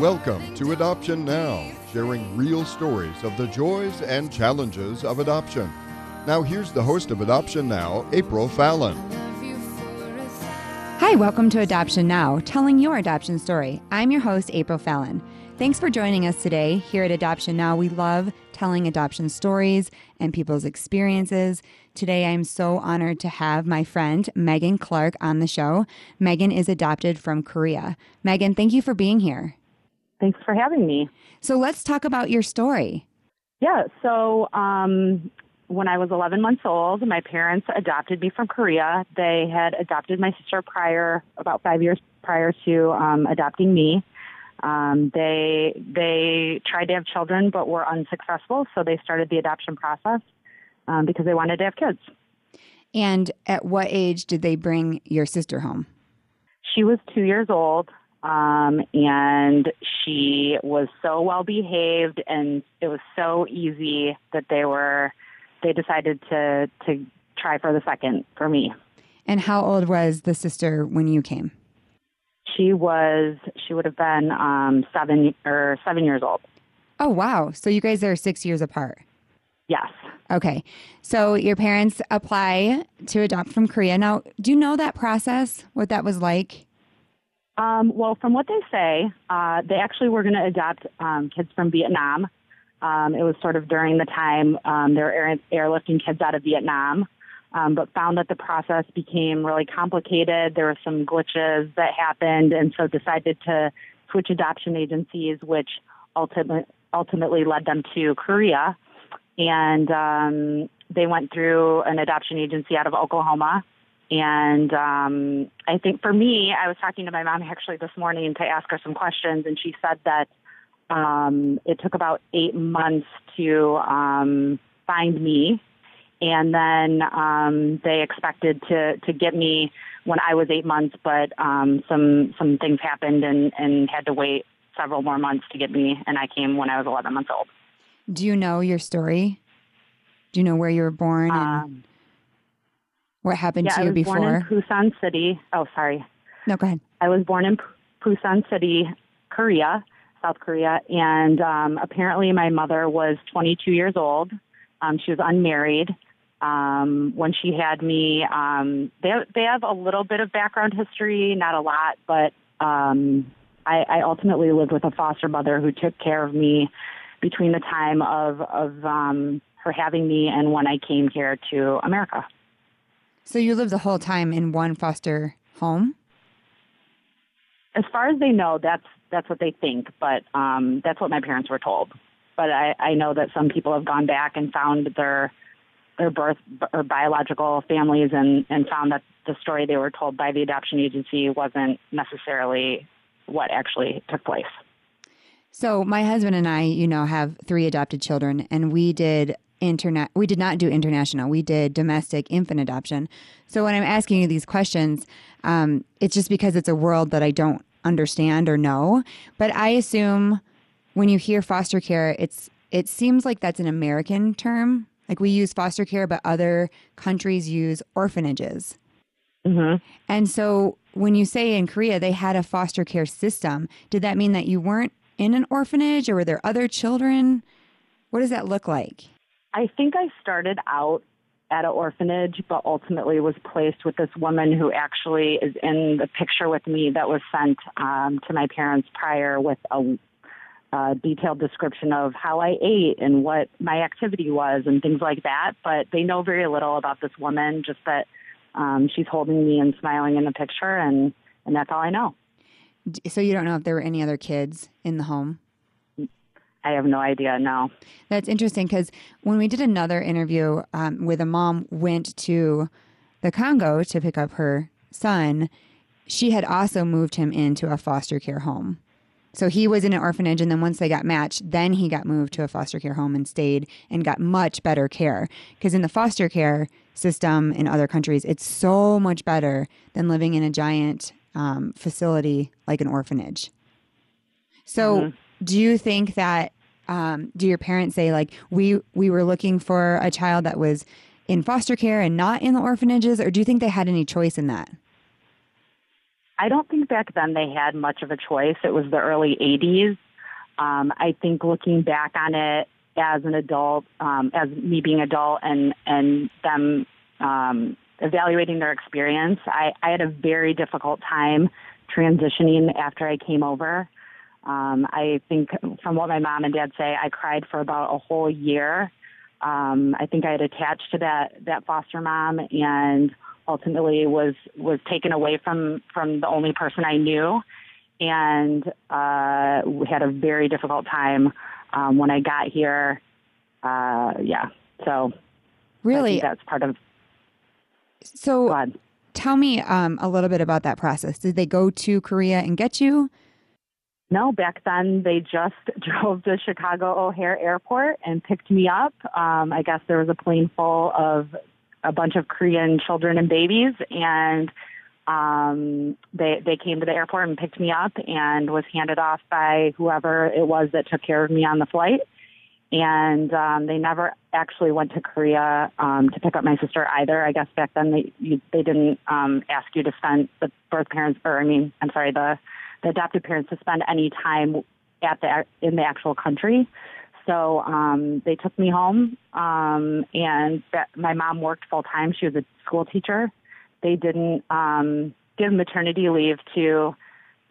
Welcome to Adoption Now, sharing real stories of the joys and challenges of adoption. Now, here's the host of Adoption Now, April Fallon. Hi, welcome to Adoption Now, telling your adoption story. I'm your host, April Fallon. Thanks for joining us today. Here at Adoption Now, we love telling adoption stories and people's experiences. Today, I'm so honored to have my friend Megan Clark on the show. Megan is adopted from Korea. Megan, thank you for being here. Thanks for having me. So let's talk about your story. Yeah, so um, when I was 11 months old, my parents adopted me from Korea. They had adopted my sister prior, about five years prior to um, adopting me. Um, they they tried to have children but were unsuccessful, so they started the adoption process um, because they wanted to have kids. And at what age did they bring your sister home? She was two years old. Um, and she was so well behaved and it was so easy that they were, they decided to, to try for the second for me. And how old was the sister when you came? She was, she would have been, um, seven or seven years old. Oh, wow. So you guys are six years apart. Yes. Okay. So your parents apply to adopt from Korea. Now, do you know that process, what that was like? Um, well, from what they say, uh, they actually were going to adopt um, kids from Vietnam. Um, it was sort of during the time um, they were air- airlifting kids out of Vietnam, um, but found that the process became really complicated. There were some glitches that happened, and so decided to switch adoption agencies, which ultimately ultimately led them to Korea. And um, they went through an adoption agency out of Oklahoma and um, I think for me, I was talking to my mom actually this morning to ask her some questions, and she said that um, it took about eight months to um, find me, and then um, they expected to to get me when I was eight months, but um, some some things happened and and had to wait several more months to get me, and I came when I was 11 months old. Do you know your story? Do you know where you were born? And- um, what happened yeah, to you before? I was born in Busan City. Oh, sorry. No, go ahead. I was born in Busan City, Korea, South Korea, and um, apparently my mother was 22 years old. Um, she was unmarried. Um, when she had me, um, they they have a little bit of background history, not a lot, but um, I, I ultimately lived with a foster mother who took care of me between the time of of um, her having me and when I came here to America. So you lived the whole time in one foster home? As far as they know, that's that's what they think, but um, that's what my parents were told. But I, I know that some people have gone back and found their their birth or biological families and, and found that the story they were told by the adoption agency wasn't necessarily what actually took place. So my husband and I, you know, have three adopted children, and we did internet we did not do international. We did domestic infant adoption. So when i'm asking you these questions um, it's just because it's a world that i don't understand or know. But i assume when you hear foster care it's it seems like that's an american term. Like we use foster care but other countries use orphanages. Mm-hmm. and so when you say in korea they had a foster care system did that mean that you weren't in an orphanage or were there other children? What does that look like I think I started out at an orphanage, but ultimately was placed with this woman who actually is in the picture with me that was sent um, to my parents prior with a, a detailed description of how I ate and what my activity was and things like that. But they know very little about this woman, just that um, she's holding me and smiling in the picture, and, and that's all I know. So you don't know if there were any other kids in the home? I have no idea. No. That's interesting because when we did another interview um, with a mom went to the Congo to pick up her son, she had also moved him into a foster care home. So he was in an orphanage, and then once they got matched, then he got moved to a foster care home and stayed and got much better care. Because in the foster care system in other countries, it's so much better than living in a giant um, facility like an orphanage. So. Mm-hmm do you think that um, do your parents say like we we were looking for a child that was in foster care and not in the orphanages or do you think they had any choice in that I don't think back then they had much of a choice. It was the early 80s. Um, I think looking back on it as an adult, um, as me being adult and, and them um, evaluating their experience, I, I had a very difficult time transitioning after I came over. Um, I think from what my mom and dad say, I cried for about a whole year. Um, I think I had attached to that that foster mom and ultimately was was taken away from from the only person I knew, and uh, we had a very difficult time um, when I got here. Uh, yeah, so really, that's part of. So, tell me um, a little bit about that process. Did they go to Korea and get you? No, back then they just drove to Chicago O'Hare Airport and picked me up. Um, I guess there was a plane full of a bunch of Korean children and babies, and um, they they came to the airport and picked me up and was handed off by whoever it was that took care of me on the flight. And um, they never actually went to Korea um, to pick up my sister either. I guess back then they you, they didn't um, ask you to send the birth parents, or I mean, I'm sorry, the the adopted parents to spend any time at the in the actual country. So um, they took me home, um, and my mom worked full time. She was a school teacher. They didn't um, give maternity leave to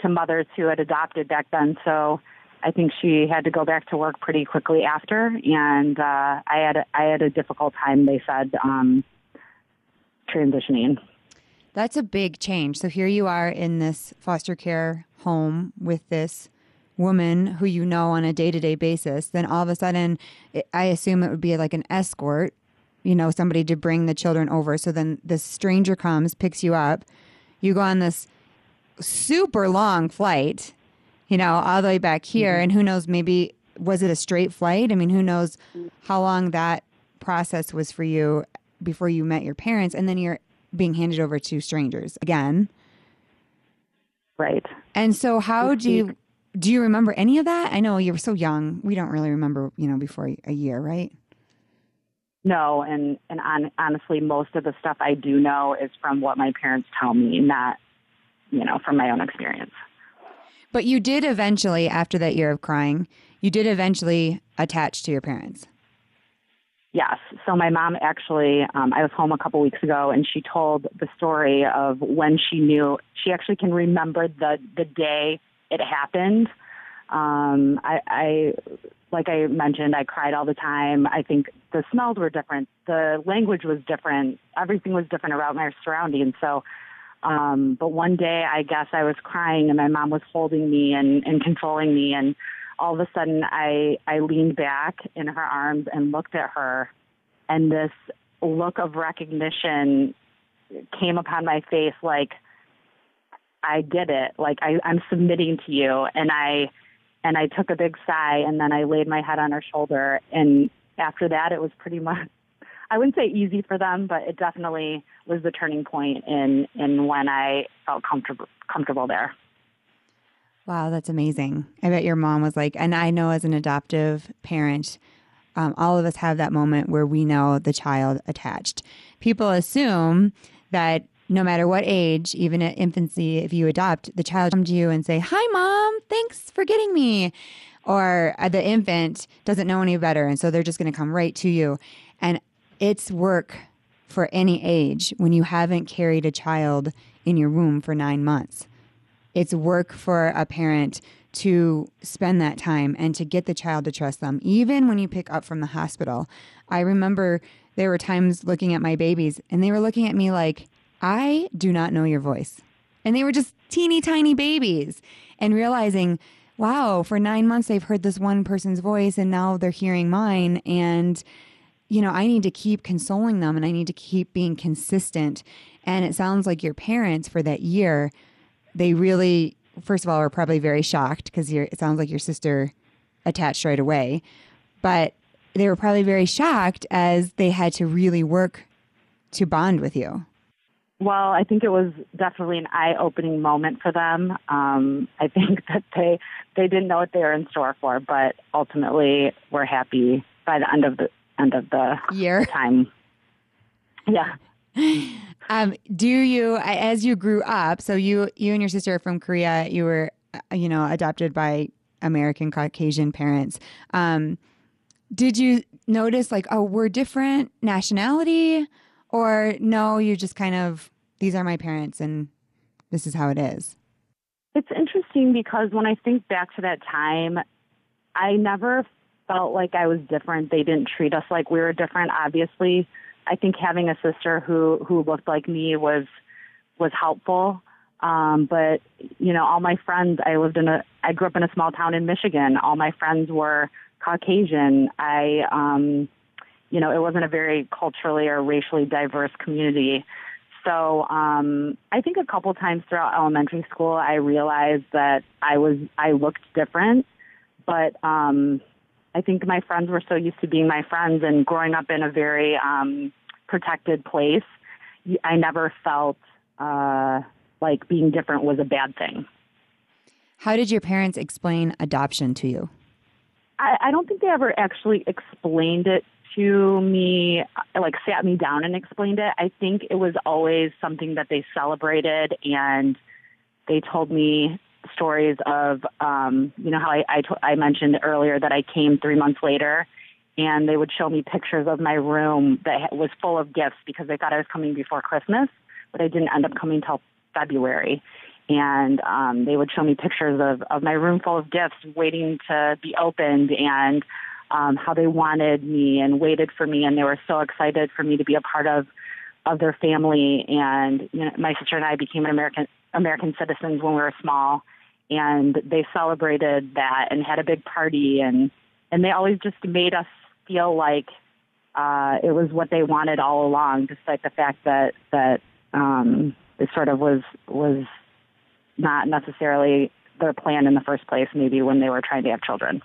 to mothers who had adopted back then. So I think she had to go back to work pretty quickly after, and uh, I had a, I had a difficult time. They said um, transitioning. That's a big change. So here you are in this foster care home with this woman who you know on a day to day basis, then all of a sudden, I assume it would be like an escort, you know, somebody to bring the children over. So then this stranger comes, picks you up, you go on this super long flight, you know, all the way back here. Mm-hmm. And who knows, maybe was it a straight flight? I mean, who knows how long that process was for you before you met your parents. And then you're being handed over to strangers again. Right. And so, how do you do you remember any of that? I know you were so young. We don't really remember, you know, before a year, right? No, and and on, honestly, most of the stuff I do know is from what my parents tell me, not you know from my own experience. But you did eventually, after that year of crying, you did eventually attach to your parents. Yes. So my mom actually, um, I was home a couple weeks ago, and she told the story of when she knew. She actually can remember the the day it happened. Um, I, I, like I mentioned, I cried all the time. I think the smells were different. The language was different. Everything was different around my surroundings. So, um, but one day I guess I was crying and my mom was holding me and, and controlling me. And all of a sudden I, I leaned back in her arms and looked at her and this look of recognition came upon my face like, I did it. Like I, I'm submitting to you. And I, and I took a big sigh and then I laid my head on her shoulder. And after that, it was pretty much, I wouldn't say easy for them, but it definitely was the turning point in, in when I felt comfortable, comfortable there. Wow, that's amazing. I bet your mom was like, and I know as an adoptive parent, um, all of us have that moment where we know the child attached. People assume that no matter what age, even at infancy, if you adopt, the child comes to you and say, Hi, mom, thanks for getting me. Or uh, the infant doesn't know any better. And so they're just going to come right to you. And it's work for any age when you haven't carried a child in your womb for nine months. It's work for a parent to spend that time and to get the child to trust them, even when you pick up from the hospital. I remember there were times looking at my babies and they were looking at me like, I do not know your voice. And they were just teeny tiny babies and realizing, wow, for nine months they've heard this one person's voice and now they're hearing mine. And, you know, I need to keep consoling them and I need to keep being consistent. And it sounds like your parents for that year, they really, first of all, were probably very shocked because it sounds like your sister attached right away. But they were probably very shocked as they had to really work to bond with you. Well, I think it was definitely an eye-opening moment for them. Um, I think that they they didn't know what they were in store for, but ultimately we're happy by the end of the end of the year time. Yeah. Um, do you, as you grew up, so you you and your sister are from Korea, you were, uh, you know, adopted by American Caucasian parents. Um, did you notice like, oh, we're different nationality, or no, you just kind of these are my parents and this is how it is? It's interesting because when I think back to that time, I never felt like I was different. They didn't treat us like we were different. Obviously, I think having a sister who who looked like me was was helpful. Um, but you know, all my friends. I lived in a. I grew up in a small town in Michigan. All my friends were Caucasian. I, um, you know, it wasn't a very culturally or racially diverse community. So um, I think a couple times throughout elementary school, I realized that I was I looked different, but um, I think my friends were so used to being my friends and growing up in a very um, protected place. I never felt uh, like being different was a bad thing. How did your parents explain adoption to you? I, I don't think they ever actually explained it to me, like sat me down and explained it. I think it was always something that they celebrated and they told me stories of, um, you know, how I, I, to- I mentioned earlier that I came three months later and they would show me pictures of my room that was full of gifts because they thought I was coming before Christmas, but I didn't end up coming till February. And um, they would show me pictures of, of my room full of gifts waiting to be opened and um, how they wanted me and waited for me, and they were so excited for me to be a part of of their family. And you know, my sister and I became an American American citizens when we were small, and they celebrated that and had a big party, and and they always just made us feel like uh, it was what they wanted all along, despite the fact that that um, it sort of was was not necessarily their plan in the first place. Maybe when they were trying to have children.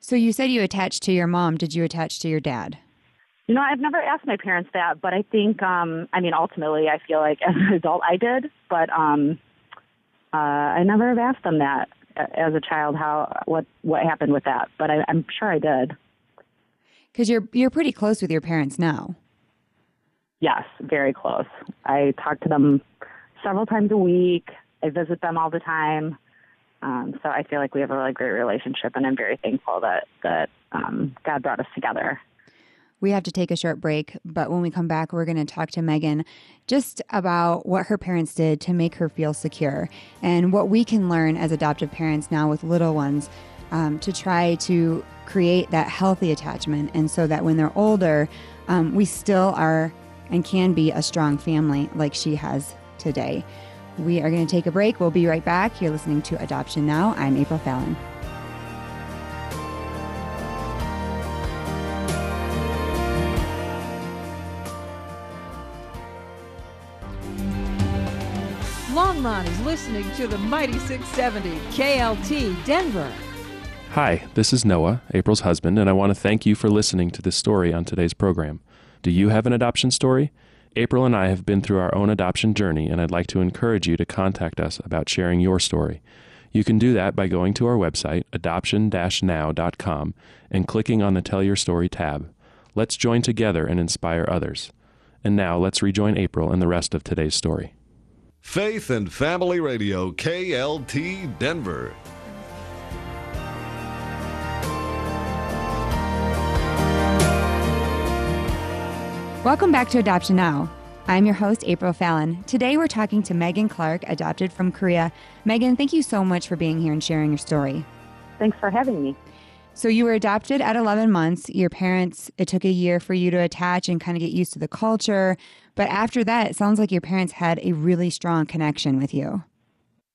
So you said you attached to your mom. Did you attach to your dad? You know, I've never asked my parents that, but I think, um, I mean, ultimately, I feel like as an adult I did, but um, uh, I never have asked them that as a child how what what happened with that. But I, I'm sure I did. Because you're you're pretty close with your parents now. Yes, very close. I talk to them several times a week. I visit them all the time. Um, so I feel like we have a really great relationship, and I'm very thankful that that um, God brought us together. We have to take a short break, but when we come back, we're going to talk to Megan just about what her parents did to make her feel secure and what we can learn as adoptive parents now with little ones um, to try to create that healthy attachment. And so that when they're older, um, we still are and can be a strong family like she has today. We are going to take a break. We'll be right back. You're listening to Adoption Now. I'm April Fallon. Is listening to the Mighty 670 KLTT Denver. Hi, this is Noah, April's husband, and I want to thank you for listening to this story on today's program. Do you have an adoption story? April and I have been through our own adoption journey, and I'd like to encourage you to contact us about sharing your story. You can do that by going to our website, adoption now.com, and clicking on the Tell Your Story tab. Let's join together and inspire others. And now let's rejoin April and the rest of today's story. Faith and Family Radio, KLTT Denver. Welcome back to Adoption Now. I'm your host, April Fallon. Today we're talking to Megan Clark, adopted from Korea. Megan, thank you so much for being here and sharing your story. Thanks for having me. So, you were adopted at 11 months. Your parents, it took a year for you to attach and kind of get used to the culture. But after that, it sounds like your parents had a really strong connection with you.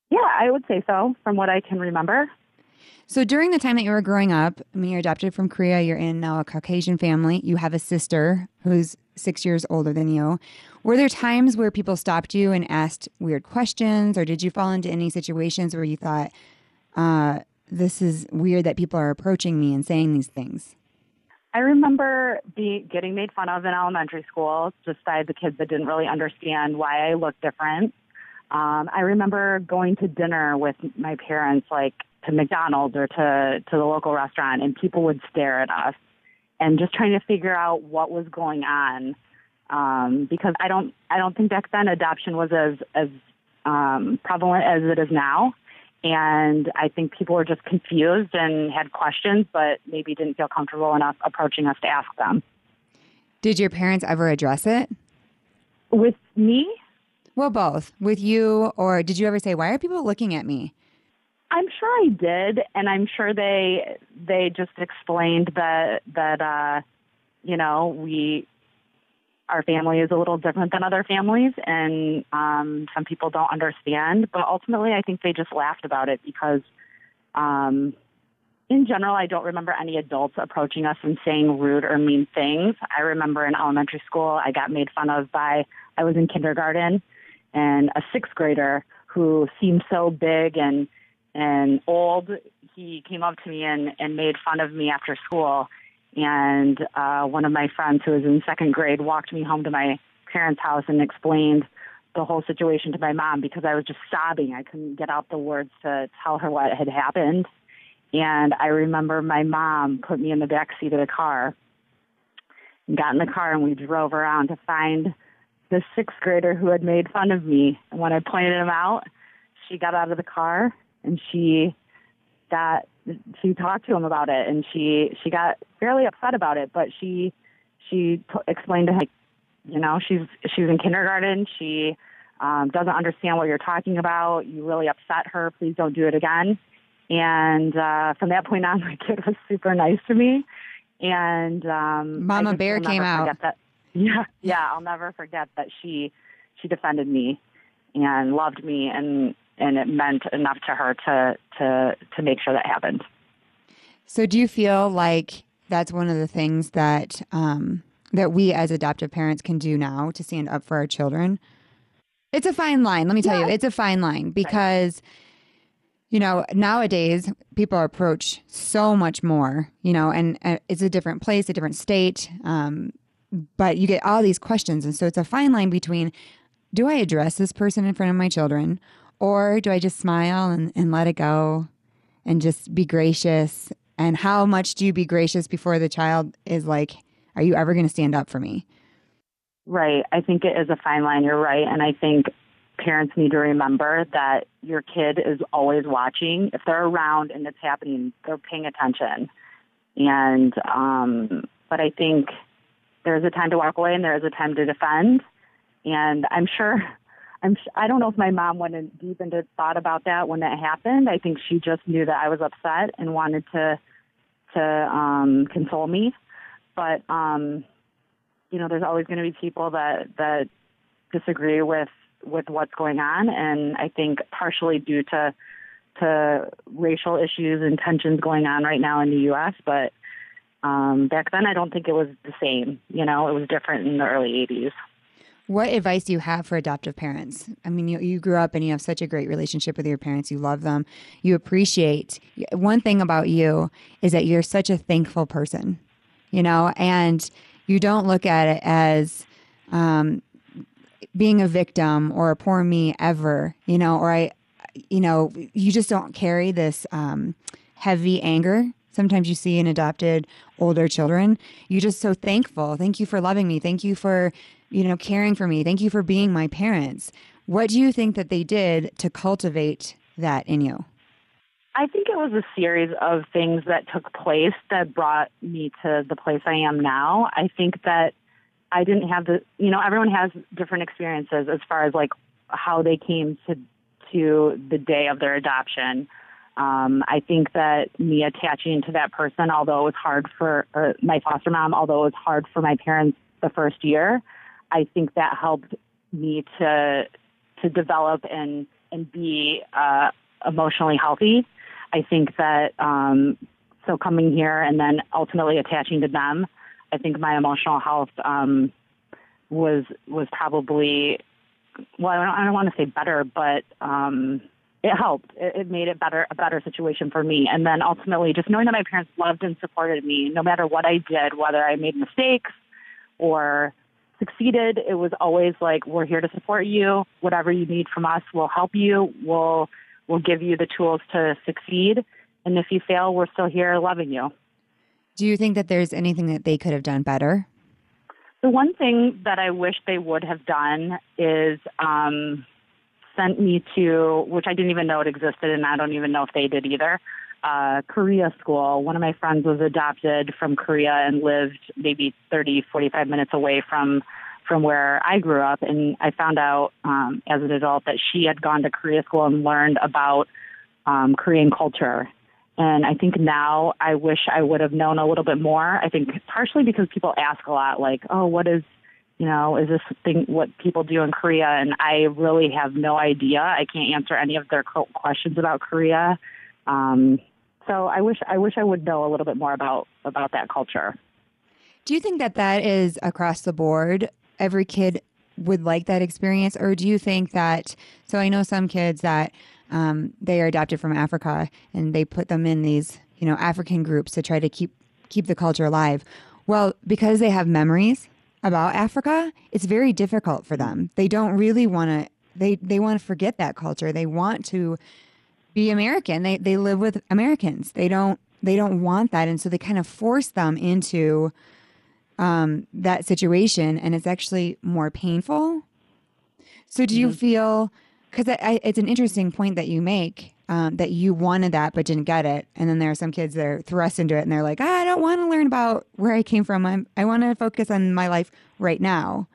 Yeah, I would say so, from what I can remember. So during the time that you were growing up, I mean, you're adopted from Korea, you're in now a Caucasian family, you have a sister who's six years older than you. Were there times where people stopped you and asked weird questions, or did you fall into any situations where you thought, uh, this is weird that people are approaching me and saying these things? I remember be, getting made fun of in elementary school just by the kids that didn't really understand why I looked different. Um, I remember going to dinner with my parents, like to McDonald's or to to the local restaurant, and people would stare at us, and just trying to figure out what was going on. um, because I don't I don't think back then adoption was as as um, prevalent as it is now. And I think people were just confused and had questions, but maybe didn't feel comfortable enough approaching us to ask them. Did your parents ever address it? With me, Well, both. With you, or did you ever say, Why are people looking at me? I'm sure I did, and I'm sure they they just explained that that uh, you know we our family is a little different than other families, and um, some people don't understand. But ultimately, I think they just laughed about it because, um, in general, I don't remember any adults approaching us and saying rude or mean things. I remember in elementary school, I got made fun of by I was in kindergarten, and a sixth grader who seemed so big and and old, he came up to me and, and made fun of me after school. And uh, one of my friends who was in second grade walked me home to my parents' house and explained the whole situation to my mom because I was just sobbing. I couldn't get out the words to tell her what had happened. And I remember my mom put me in the back seat of the car and got in the car and we drove around to find the sixth grader who had made fun of me. And when I pointed him out, she got out of the car and she got she talked to him about it and she she got fairly upset about it but she she t- explained to him like, you know she's she's in kindergarten. She um, doesn't understand what you're talking about. You really upset her. Please don't do it again. And uh, from that point on my kid was super nice to me. And um, Mama Bear came out. That, yeah, yeah, I'll never forget that she she defended me and loved me and and it meant enough to her to to to make sure that happened. So, do you feel like that's one of the things that um, that we as adoptive parents can do now to stand up for our children? It's a fine line. Let me tell you, it's a fine line because you know nowadays people approach so much more. You know, and uh, it's a different place, a different state. Um, but you get all these questions, and so it's a fine line between do I address this person in front of my children, or do I just smile and, and let it go? and just be gracious. And how much do you be gracious before the child is like, Are you ever going to stand up for me? Right. I think it is a fine line. You're right, and I think parents need to remember that your kid is always watching. If they're around and it's happening, they're paying attention. And um, but I think there's a time to walk away and there is a time to defend. And I'm sure I'm I don't know if my mom went in deep into thought about that when that happened. I think she just knew that I was upset and wanted to to um console me. But um you know, there's always going to be people that that disagree with with what's going on and I think partially due to to racial issues and tensions going on right now in the US, but um back then I don't think it was the same. You know, it was different in the early 80s. What advice do you have for adoptive parents? I mean, you, you grew up and you have such a great relationship with your parents. You love them. You appreciate. One thing about you is that you're such a thankful person, you know, and you don't look at it as um, being a victim or a poor me ever, you know, or I, you know, you just don't carry this um, heavy anger. Sometimes you see in adopted older children. You're just so thankful. Thank you for loving me. Thank you for, you know, caring for me. Thank you for being my parents. What do you think that they did to cultivate that in you? I think it was a series of things that took place that brought me to the place I am now. I think that I didn't have the, you know, everyone has different experiences as far as like how they came to to the day of their adoption. Um, I think that me attaching to that person, although it was hard for my foster mom, although it was hard for my parents the first year, I think that helped me to to develop and and be uh, emotionally healthy. I think that um, so coming here and then ultimately attaching to them, I think my emotional health um, was was probably well, I don't, I don't want to say better, but um, it helped. It, it made it better a better situation for me. And then ultimately, just knowing that my parents loved and supported me, no matter what I did, whether I made mistakes or succeeded, it was always like, "We're here to support you. Whatever you need from us, we'll help you. We'll we'll give you the tools to succeed. And if you fail, we're still here loving you." Do you think that there's anything that they could have done better? The one thing that I wish they would have done is um, sent me to, which I didn't even know it existed, and I don't even know if they did either. Uh, Korea school. One of my friends was adopted from Korea and lived maybe 30, 45 minutes away from from where I grew up, and I found out um, as an adult that she had gone to Korea school and learned about um, Korean culture. And I think now I wish I would have known a little bit more. I think partially because people ask a lot, like, "Oh, what is, you know, is this thing what people do in Korea?" And I really have no idea. I can't answer any of their questions about Korea. Um, so I wish I wish I would know a little bit more about about that culture. Do you think that that is across the board every kid would like that experience, or do you think that? So I know some kids that um, they are adopted from Africa, and they put them in these you know African groups to try to keep keep the culture alive. Well, because they have memories about Africa, it's very difficult for them. They don't really want to. They they want to forget that culture. They want to be American. They they live with Americans. They don't they don't want that, and so they kind of force them into um, that situation, and it's actually more painful. So, do you mm-hmm. feel? Because it's an interesting point that you make um, that you wanted that but didn't get it, and then there are some kids that are thrust into it, and they're like, ah, I don't want to learn about where I came from. I'm, I want to focus on my life right now.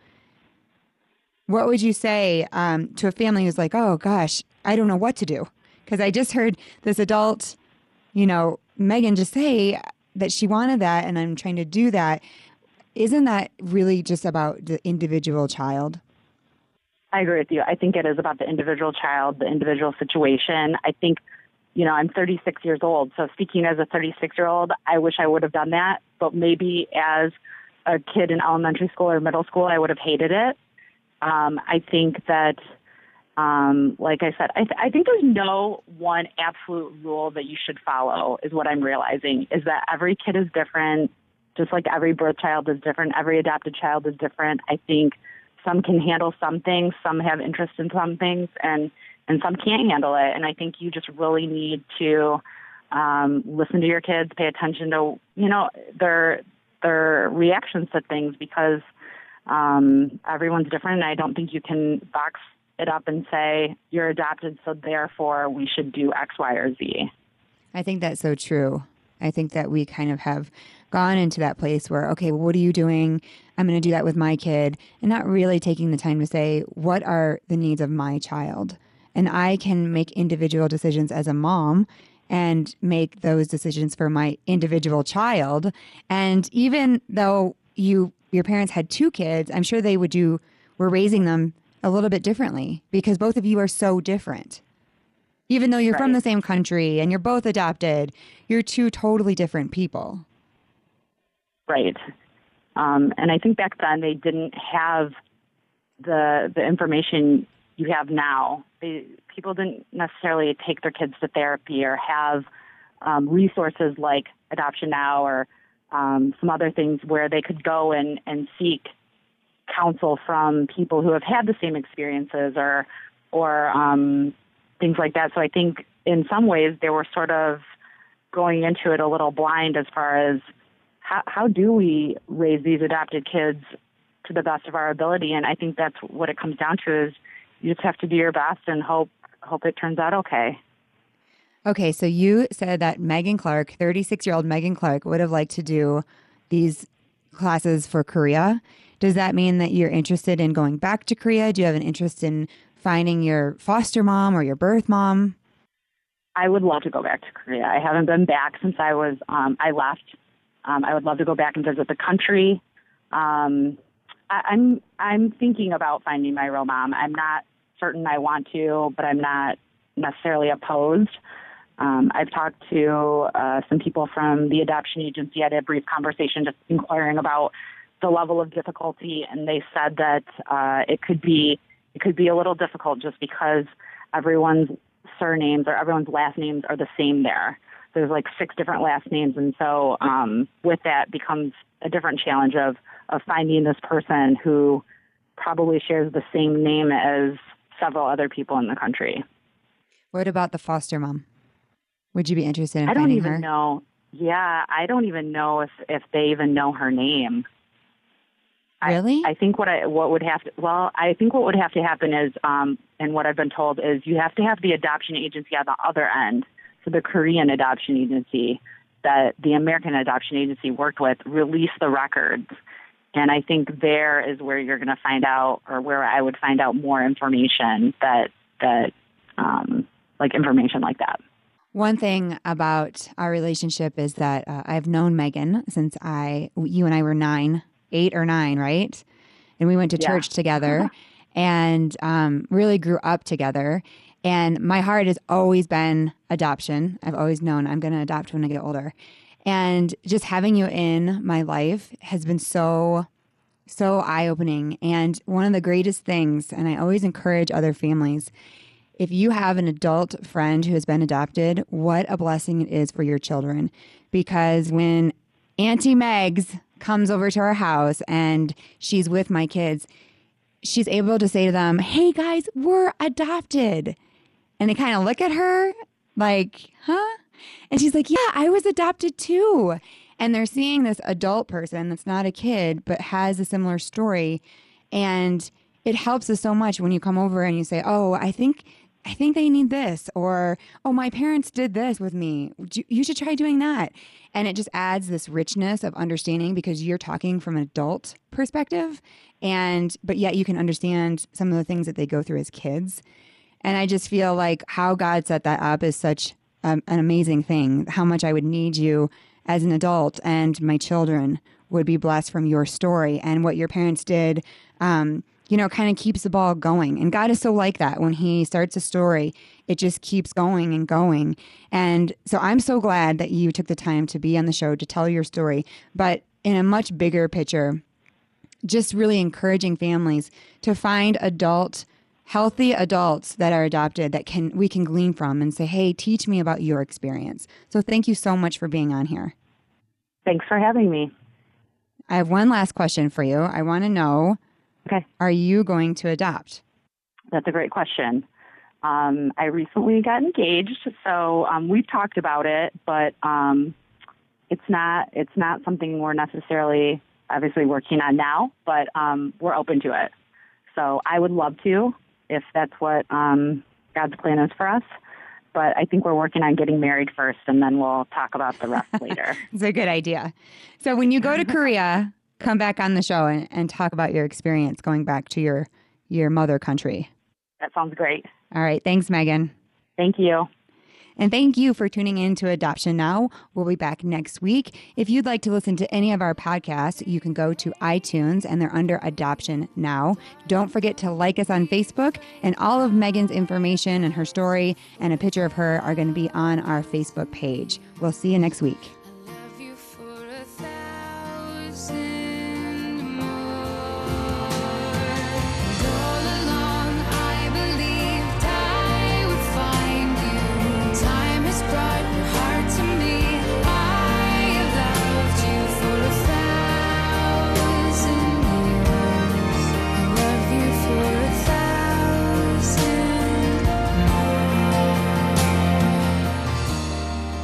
What would you say um, to a family who's like, oh gosh, I don't know what to do? Because I just heard this adult, you know, Megan just say that she wanted that, and I'm trying to do that. Isn't that really just about the individual child? I agree with you. I think it is about the individual child, the individual situation. I think, you know, I'm 36 years old. So speaking as a 36 year old, I wish I would have done that. But maybe as a kid in elementary school or middle school, I would have hated it. Um, I think that, um, like I said, I, th- I think there's no one absolute rule that you should follow, is what I'm realizing, is that every kid is different just like every birth child is different, every adopted child is different. I think some can handle some things, some have interest in some things, and and some can't handle it. And I think you just really need to um, listen to your kids, pay attention to you know their their reactions to things because um, everyone's different. And I don't think you can box it up and say you're adopted, so therefore we should do X, Y, or Z. I think that's so true. I think that we kind of have gone into that place where, okay, well, what are you doing? I'm going to do that with my kid, and not really taking the time to say, what are the needs of my child? And I can make individual decisions as a mom and make those decisions for my individual child. And even though you your parents had two kids, I'm sure they would do were raising them a little bit differently because both of you are so different. Even though you're right. from the same country and you're both adopted, you're two totally different people. Right. Um, and I think back then they didn't have the the information you have now. They, people didn't necessarily take their kids to therapy or have um, resources like Adoption Now or um, some other things where they could go and, and seek counsel from people who have had the same experiences or or um, things like that. So I think in some ways they were sort of going into it a little blind as far as how, how do we raise these adopted kids to the best of our ability? And I think that's what it comes down to is you just have to do your best and hope hope it turns out okay. Okay, so you said that Megan Clark, 36 year old Megan Clark, would have liked to do these classes for Korea. Does that mean that you're interested in going back to Korea? Do you have an interest in finding your foster mom or your birth mom? I would love to go back to Korea. I haven't been back since I was um, I left um, I would love to go back and visit the country. Um, I, I'm I'm thinking about finding my real mom. I'm not certain I want to, but I'm not necessarily opposed. Um, I've talked to uh, some people from the adoption agency. I had a brief conversation just inquiring about the level of difficulty, and they said that uh, it could be it could be a little difficult just because everyone's surnames or everyone's last names are the same there there's like six different last names, and so um, with that becomes a different challenge of of finding this person who probably shares the same name as several other people in the country. What about the foster mom? Would you be interested in I don't even her? know. Yeah, I don't even know if if they even know her name. Really? I, I think what I what would have to well, I think what would have to happen is, um, and what I've been told is, you have to have the adoption agency on the other end, so the Korean adoption agency that the American adoption agency worked with release the records. And I think there is where you're going to find out, or where I would find out more information that that um, like information like that. One thing about our relationship is that uh, I've known Megan since I, you and I were nine, eight or nine, right? And we went to Yeah. church together and um, really grew up together. And my heart has always been adoption. I've always known I'm going to adopt when I get older. And just having you in my life has been so, so eye opening. And one of the greatest things, and I always encourage other families, if you have an adult friend who has been adopted, what a blessing it is for your children. Because when Auntie Megs comes over to our house and she's with my kids, she's able to say to them, Hey guys, we're adopted. And they kind of look at her like, Huh? And she's like, Yeah, I was adopted too. And they're seeing this adult person that's not a kid, but has a similar story. And it helps us so much when you come over and you say, Oh, I think. I think they need this, or oh, my parents did this with me. You- should try doing that, and it just adds this richness of understanding because you're talking from an adult perspective, and but yet you can understand some of the things that they go through as kids. And I just feel like how God set that up is such um, an amazing thing. How much I would need you as an adult, and my children would be blessed from your story and what your parents did. Um, you know, kind of keeps the ball going. And God is so like that. When He starts a story, it just keeps going and going. And so I'm so glad that you took the time to be on the show to tell your story. But in a much bigger picture, just really encouraging families to find adult healthy adults that are adopted that can we can glean from and say hey teach me about your experience so thank you so much for being on here Thanks for having me. i have one last question for you i want to know Okay. are you going to adopt That's a great question. Um, I recently got engaged, so um, we've talked about it, but um, it's not it's not something we're necessarily obviously working on now, but um, we're open to it. So I would love to if that's what um, God's plan is for us. But I think we're working on getting married first, and then we'll talk about the rest later. it's a good idea so when you go to korea come back on the show and, and talk about your experience going back to your your mother country That sounds great. all right thanks megan Thank you. And thank you for tuning in to Adoption Now. We'll be back next week. If you'd like to listen to any of our podcasts, you can go to iTunes and they're under Adoption Now. Don't forget to like us on Facebook, and all of Megan's information and her story and a picture of her are going to be on our Facebook page. We'll see you next week.